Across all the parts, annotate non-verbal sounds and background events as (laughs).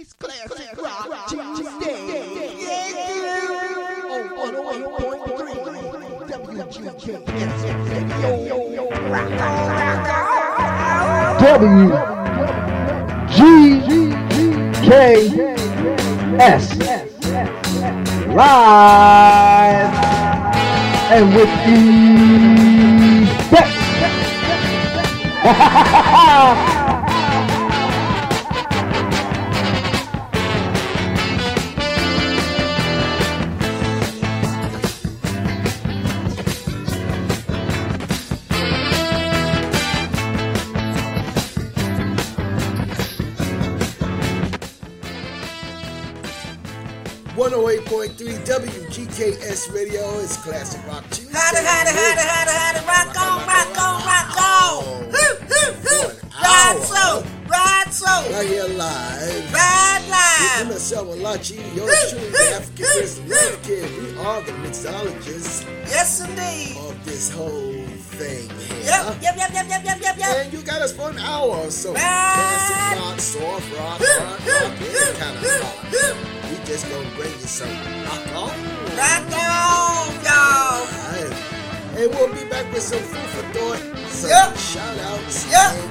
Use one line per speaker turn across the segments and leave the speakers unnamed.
It's classic rock Tuesday. Yeah. On 108.3 WGKS Radio. Rock on, rock on.
W G K S live and with the best. (laughs)
WGKS Radio is Classic Rock Tuesday.
Howdy, howdy, howdy, howdy, howdy, rock on, rock on, rock on. Oh, hoo, hoo, hoo. Ride slow, ride slow,
Right here live.
ride live.
With myself, Malachi, your truly African Christian love kid. We are the mixologists
Yes, indeed.
of this whole thing here.
Yep, yep, yep, yep, yep, yep, yep, yep.
And you got us for an hour or so. Classic rock, soft rock, hard rock, any kind of rock. We just gonna bring you some rock on. Back with some food for thought, some
Yep.
shout outs,
Yep.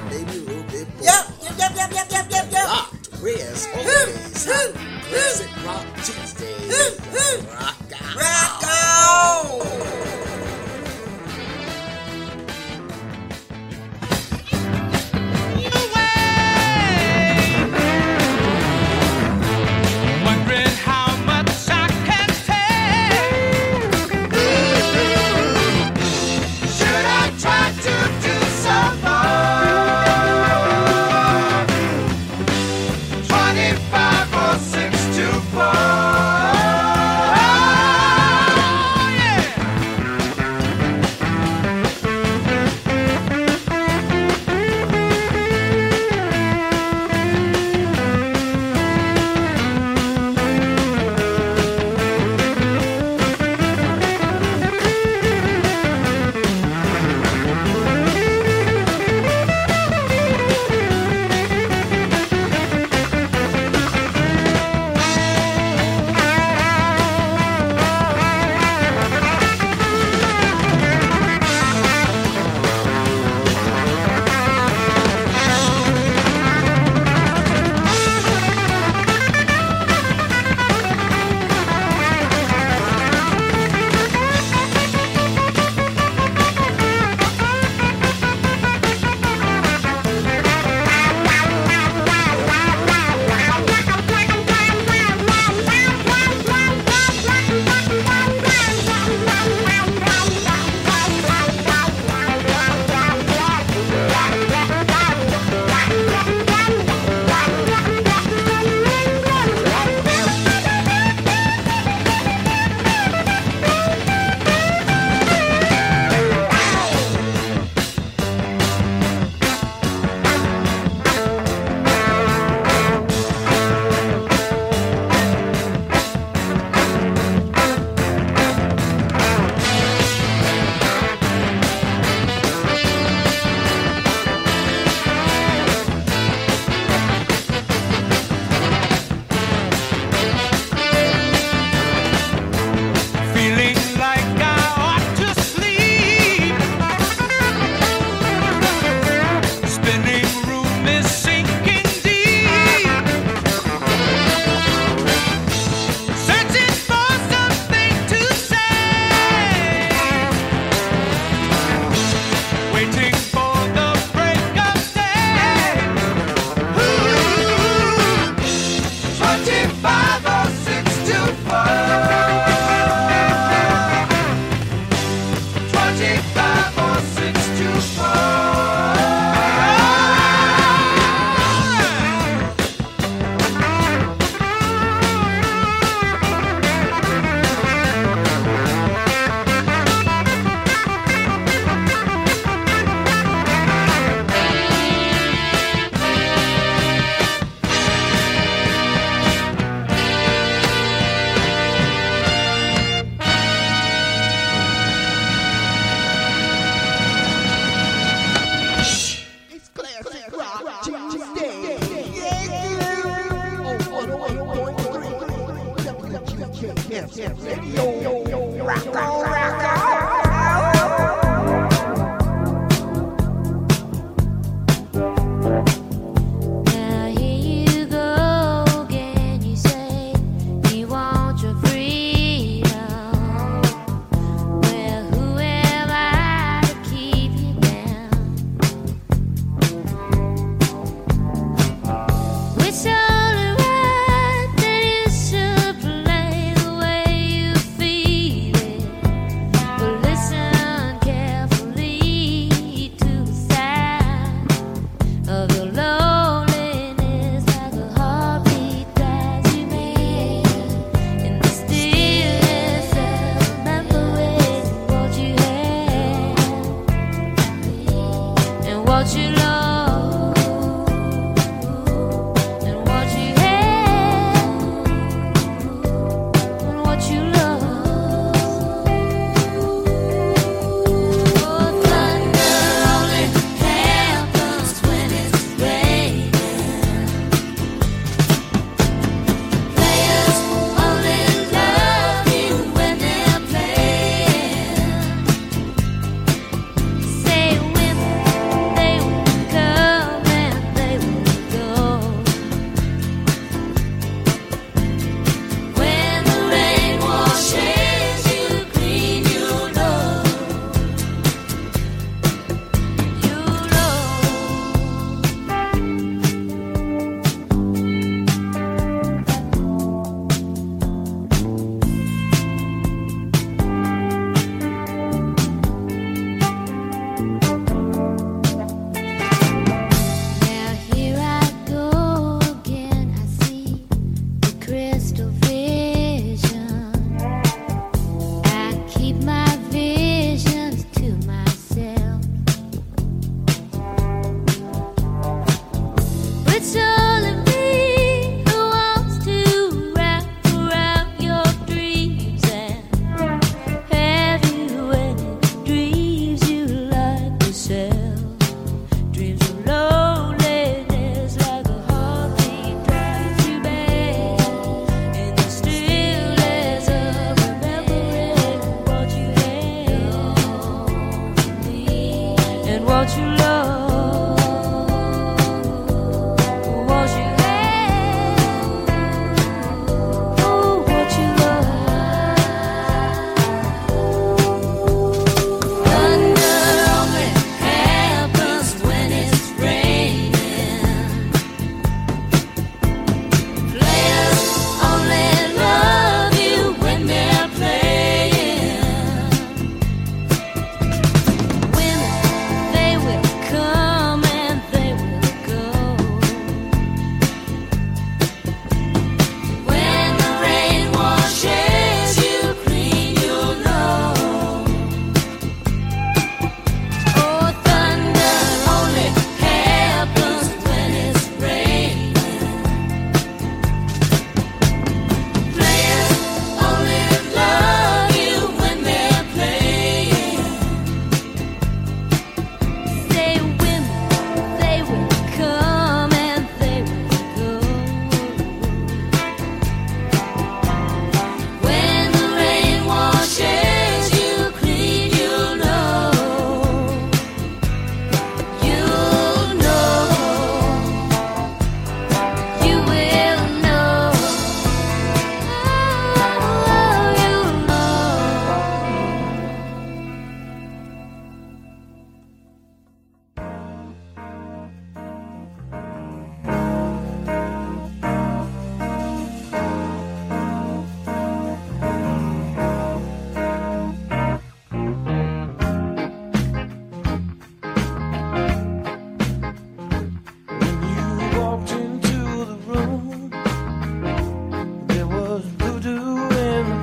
Had and what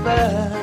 in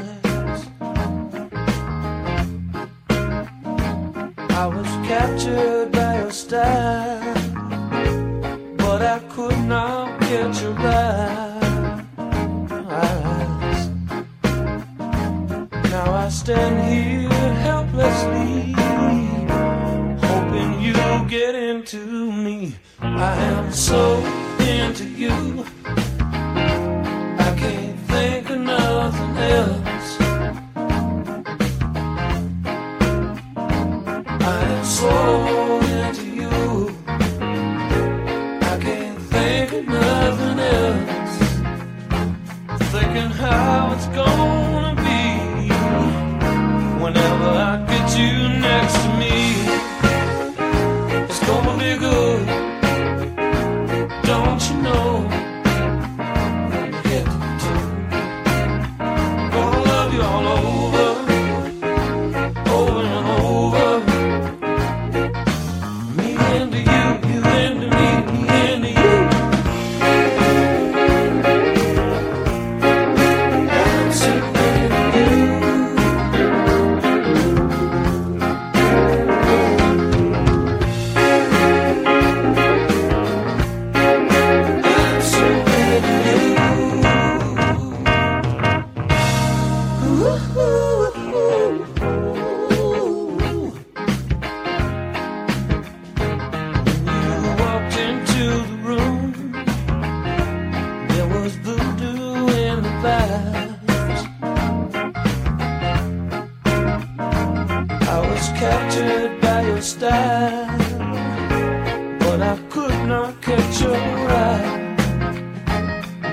I could not catch your eye.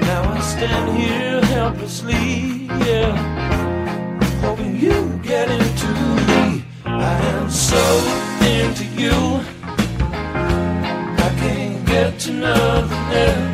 Now I stand here helplessly, yeah, hoping you get into me. I am so into you, I can't get to nothing.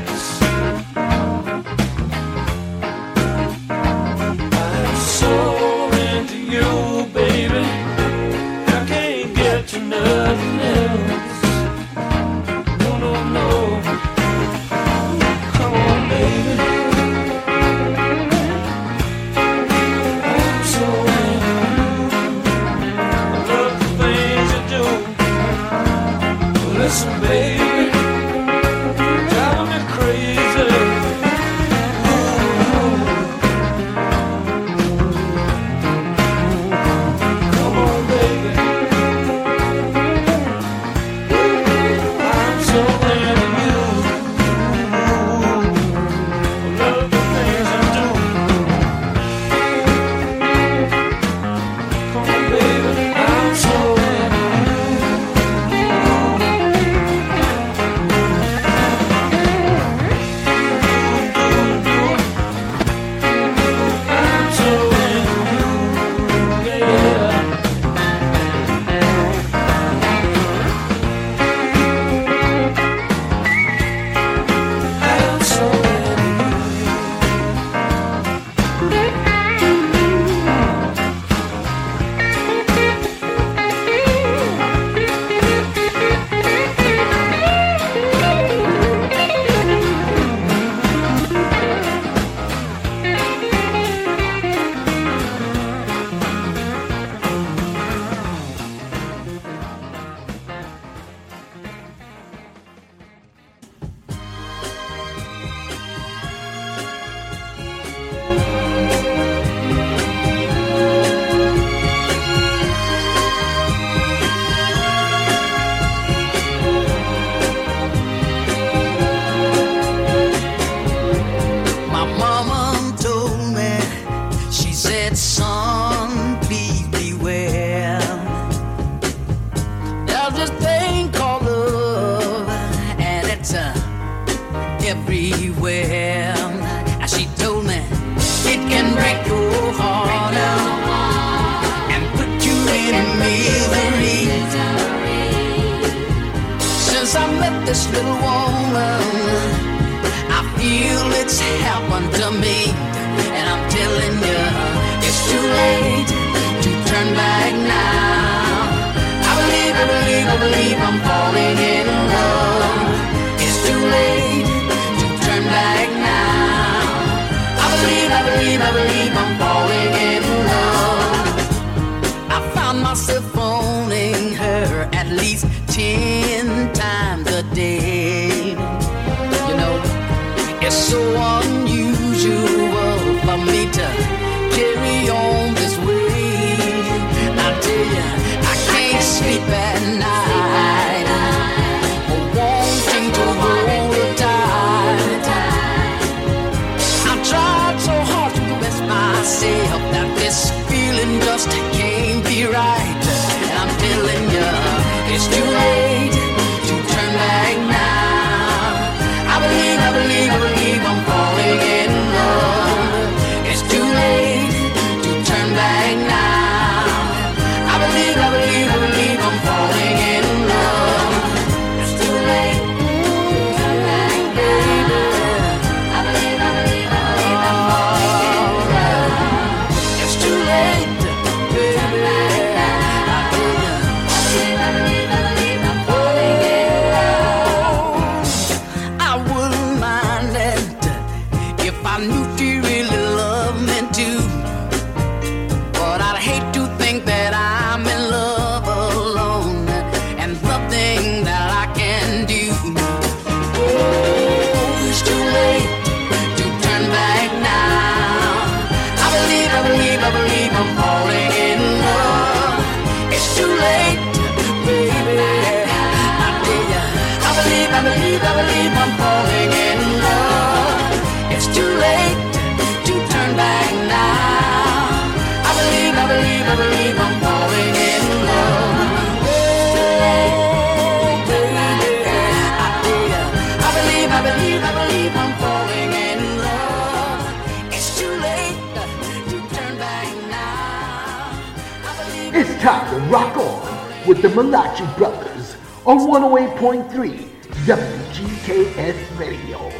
rock on with the Malachi Brothers on 108.3 WGKS Radio.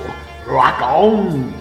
Rock on!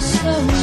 slow.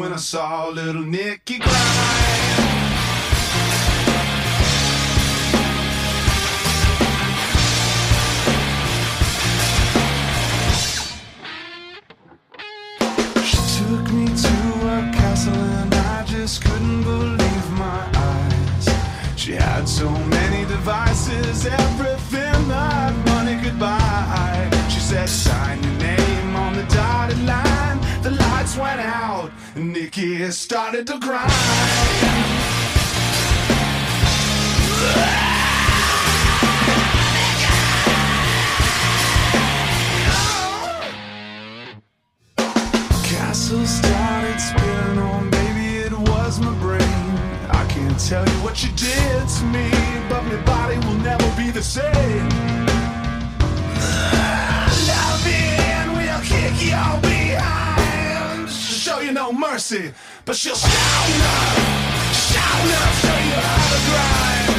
when I saw little Nicky. and started to cry. castle started spinning on, baby, it was my brain. I can't tell you what you did to me, but my body will never be the same. Love it, we'll kick your behind. Show you no mercy. But she'll shout now, shout now, show you how to grind.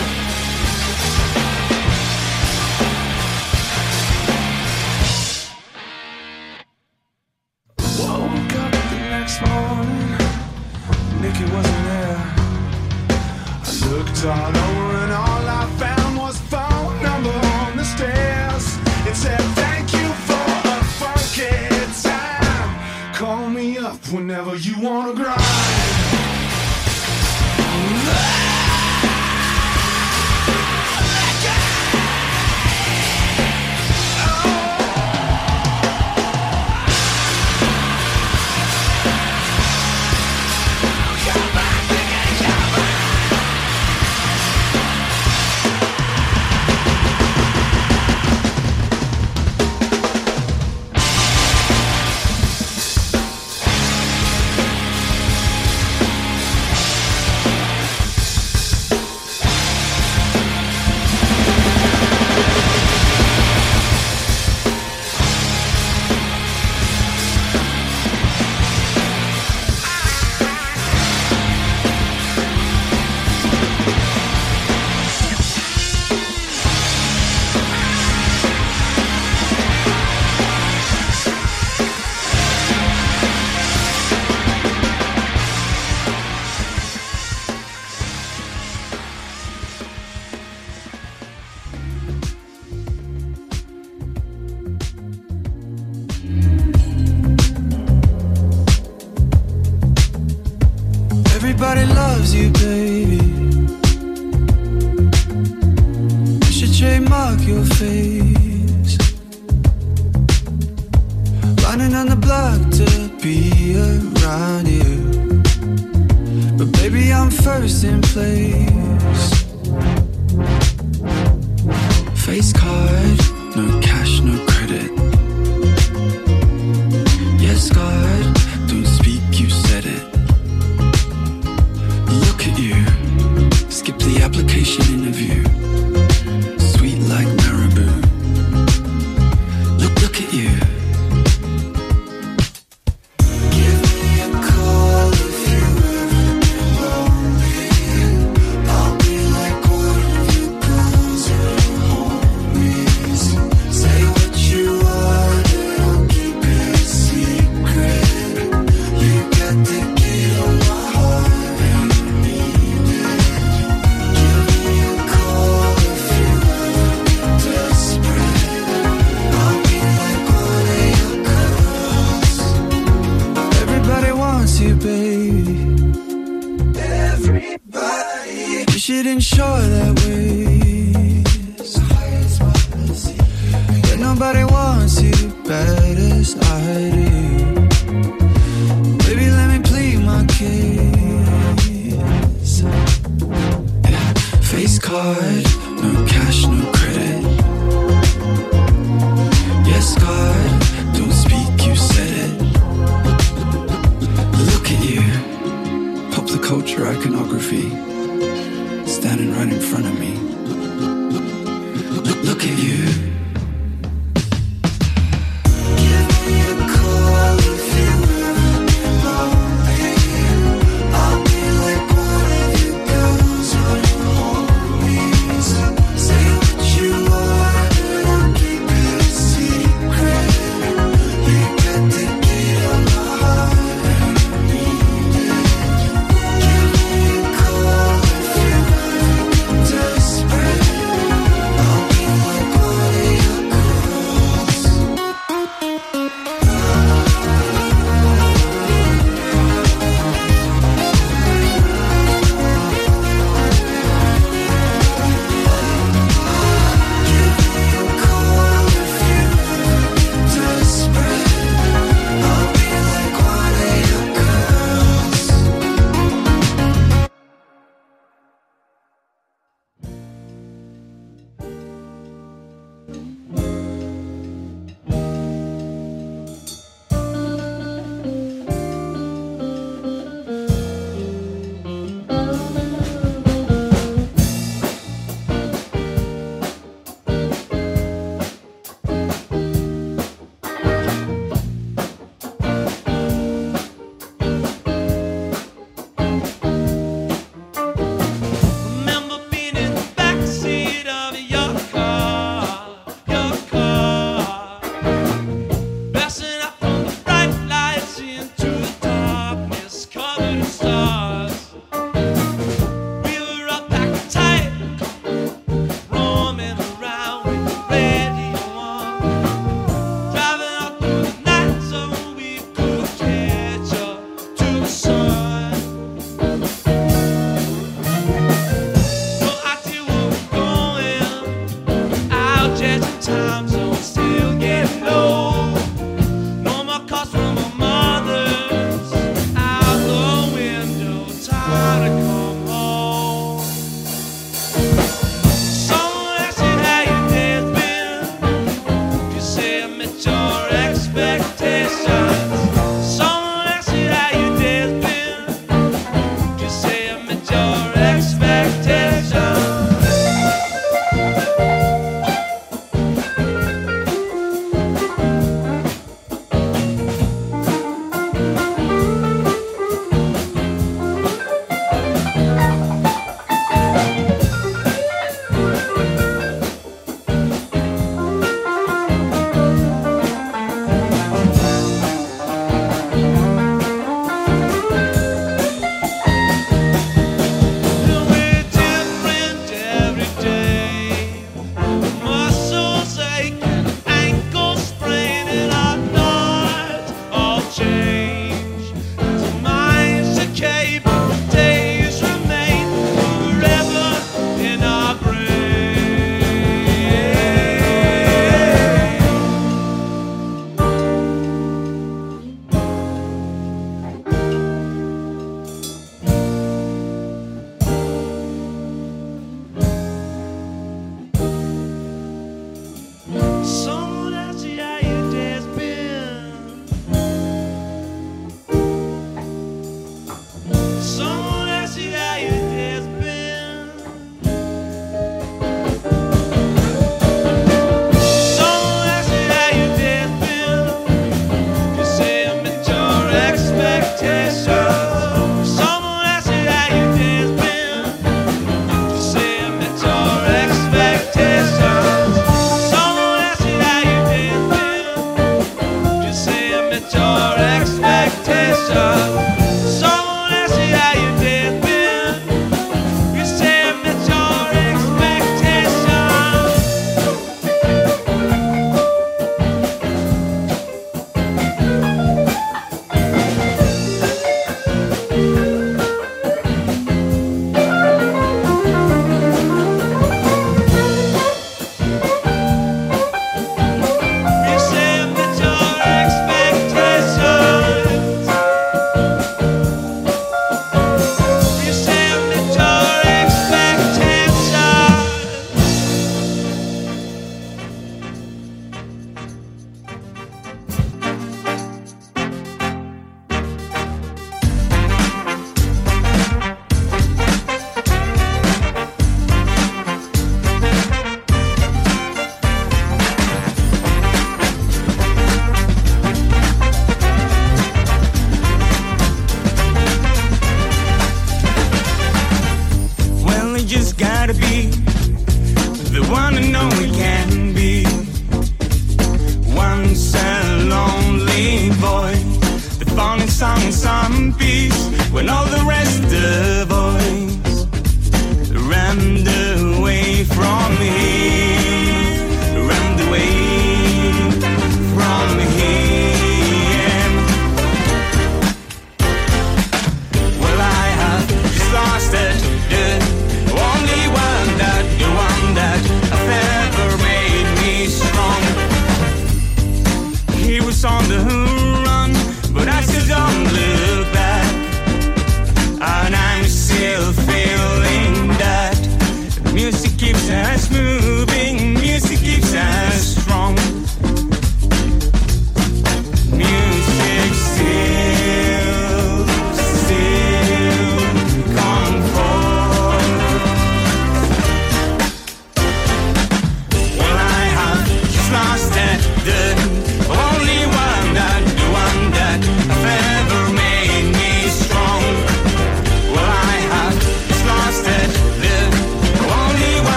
Call me up whenever you wanna grind.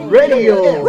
Radio.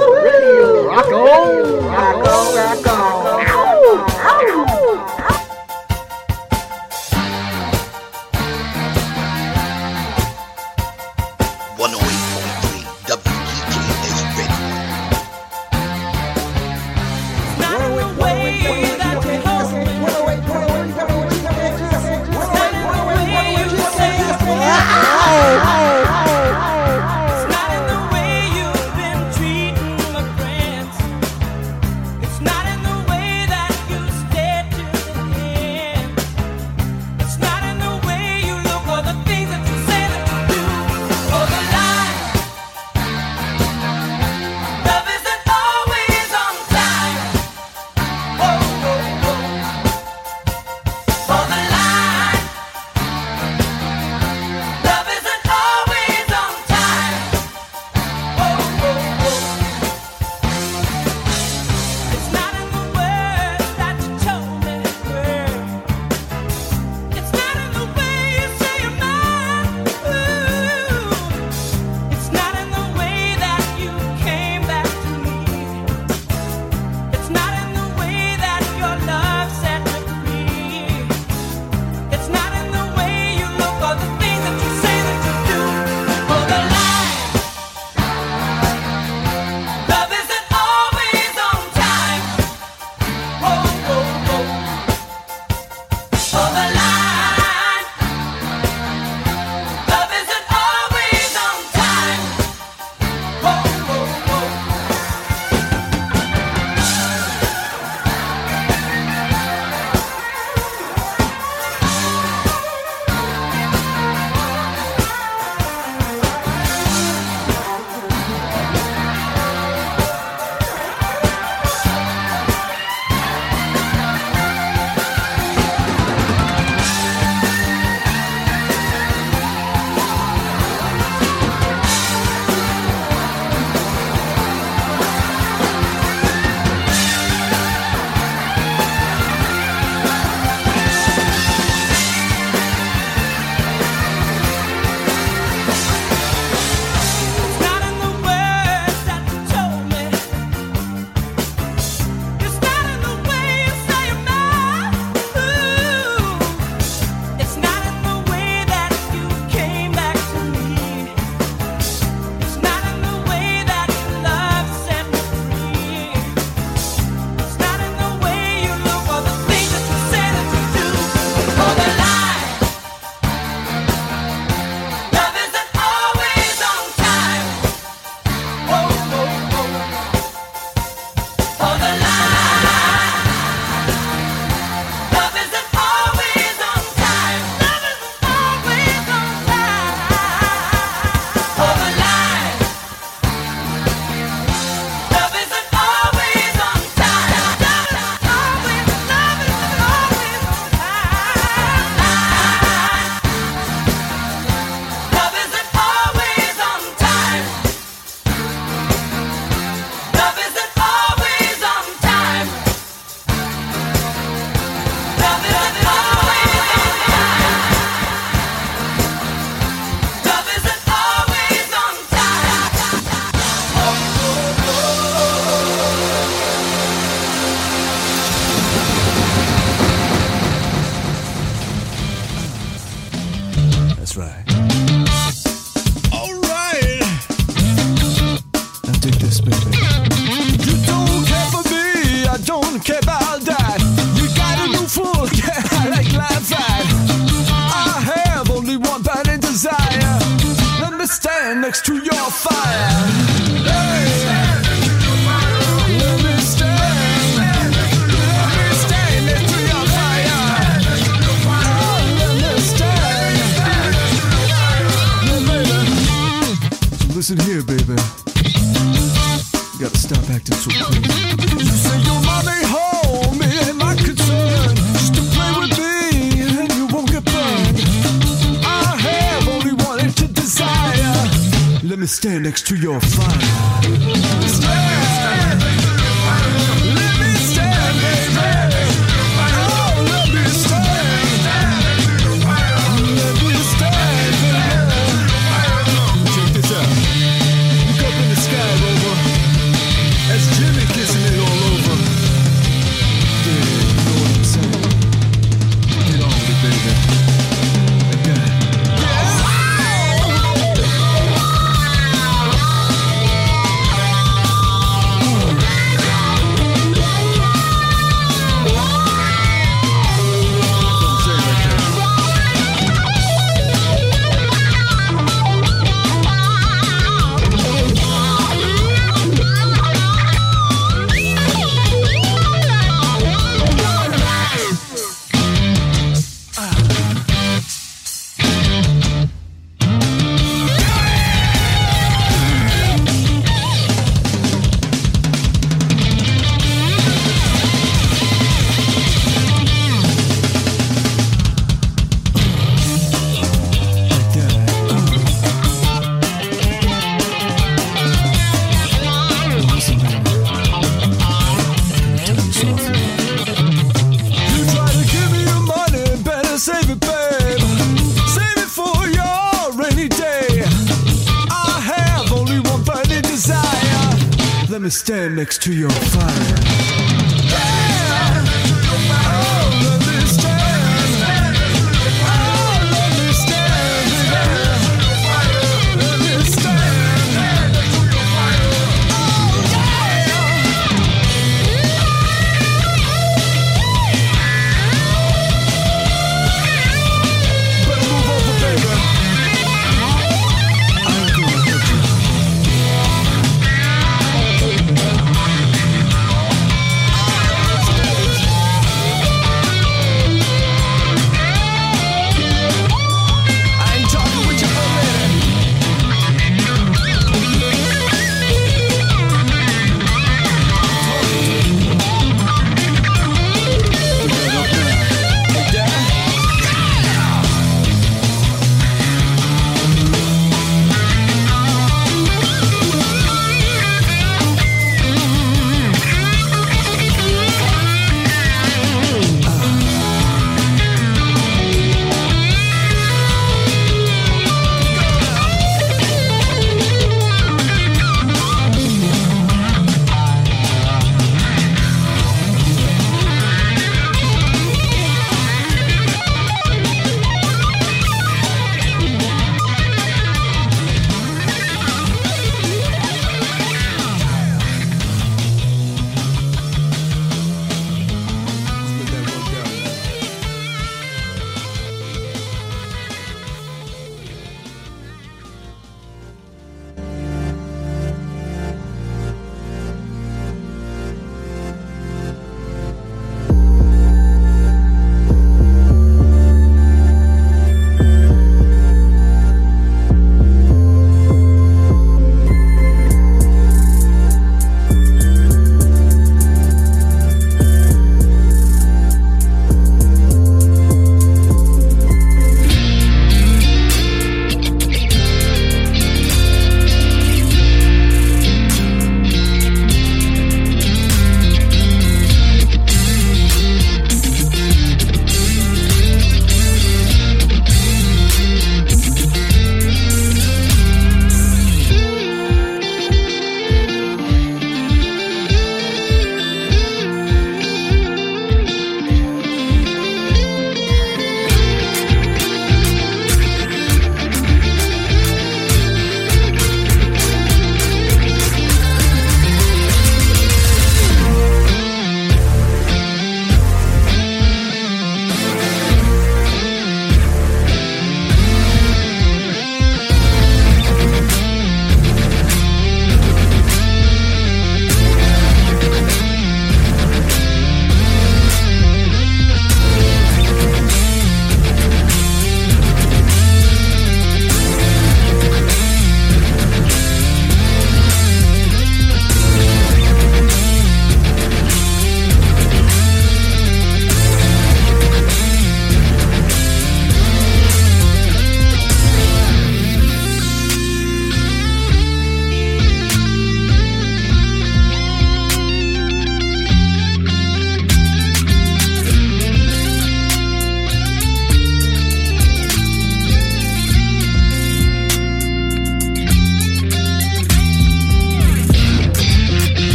Stand next to your fire.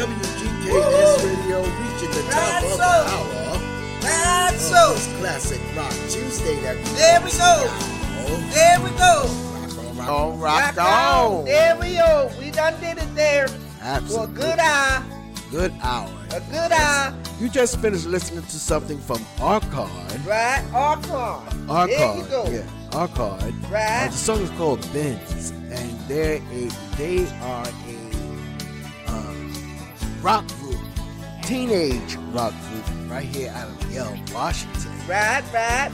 WGKS Radio,
reaching the top of the hour.
That's
of
so.
this classic rock Tuesday. That
There we go. There we go.
Rock on,
Rock on. There we go. We done did it there. For a good eye.
Good hour.
A good eye.
You just finished listening to something from Archard.
Right? Archon. There you go.
Yeah, Archard. Uh,
Right?
the song is called Benz, and they're a they are a uh, rock group, teenage rock group, right here out of Yale, Washington.
Right, right,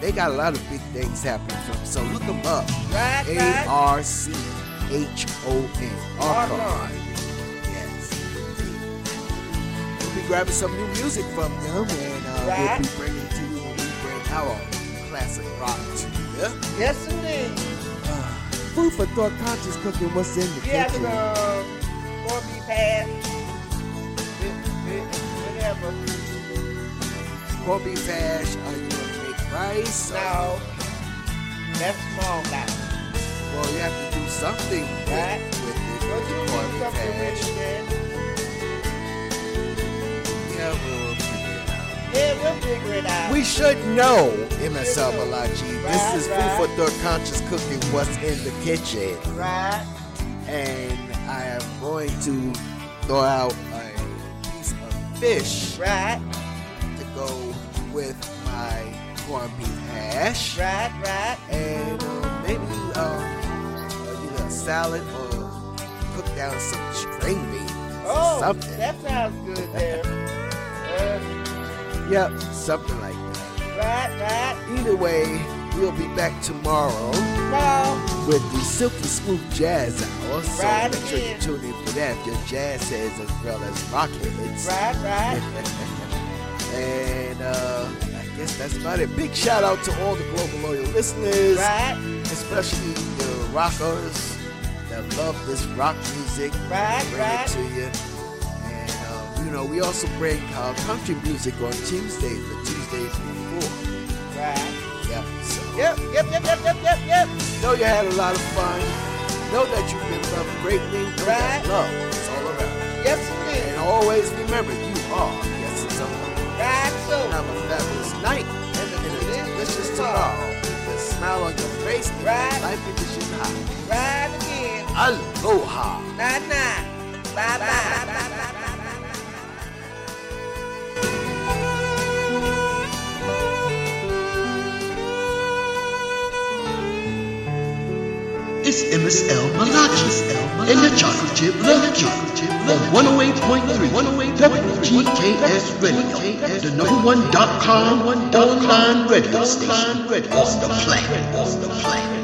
They got a lot of big things happening for them, so look them up.
right,
A. R C H O N.
Archon.
Yes. We'll be grabbing some new music from them, and uh,
Right.
we'll be bringing to you when we bring our classic rock to you.
Yes, indeed.
Food for thought, conscious cooking. What's in the
Yeah,
kitchen?
the um, corned beef hash. Whatever.
Corned beef hash. Are you gonna make rice?
No. That's small guy.
Well, you have to do something with,
Right.
with it.
Don't
With
you
the
do something with it, man?
Yeah, we'll figure it out.
Yeah, we'll figure it out.
We should know, MSL Malachi.
Right,
this is
right.
Food for Thought Conscious Cooking. What's in the kitchen?
Right.
and I am going to throw out a piece of fish
Right.
to go with my corned beef hash,
Right, right.
and uh, maybe um, either a salad or cook down some string beans.
Oh,
something.
that sounds good there. Uh, (laughs)
Yep, something like that.
right, right.
Either way, we'll be back tomorrow
No.
with the Silky Smooth Jazz Hour. So
Right
make sure you tune in for that. If your jazz heads as well as rock heads.
Right, right. (laughs)
and uh, I guess that's about it. Big shout out to all the global loyal listeners,
Right,
especially the rockers that love this rock music.
Right,
bring
right.
it to you. And uh, you know, we also bring uh, country music on Tuesdays, Yep.
Yep, yep, yep, yep, yep, yep,
know you had a lot of fun. Know that you've been loved greatly. Know
Right.
love is all around.
Yes, indeed.
And always remember, you are yes, it's someone.
Right, so.
Have a fabulous night and a delicious tomorrow. With a smile on your face
Right.
life condition high.
Right again.
Aloha.
Night, night. Bye, bye, bye, bye, bye,
It's MSL Malachi in the chocolate chip chocolate on 108.3 WGKS Radio, the number one dot com online radio station. Off the planet.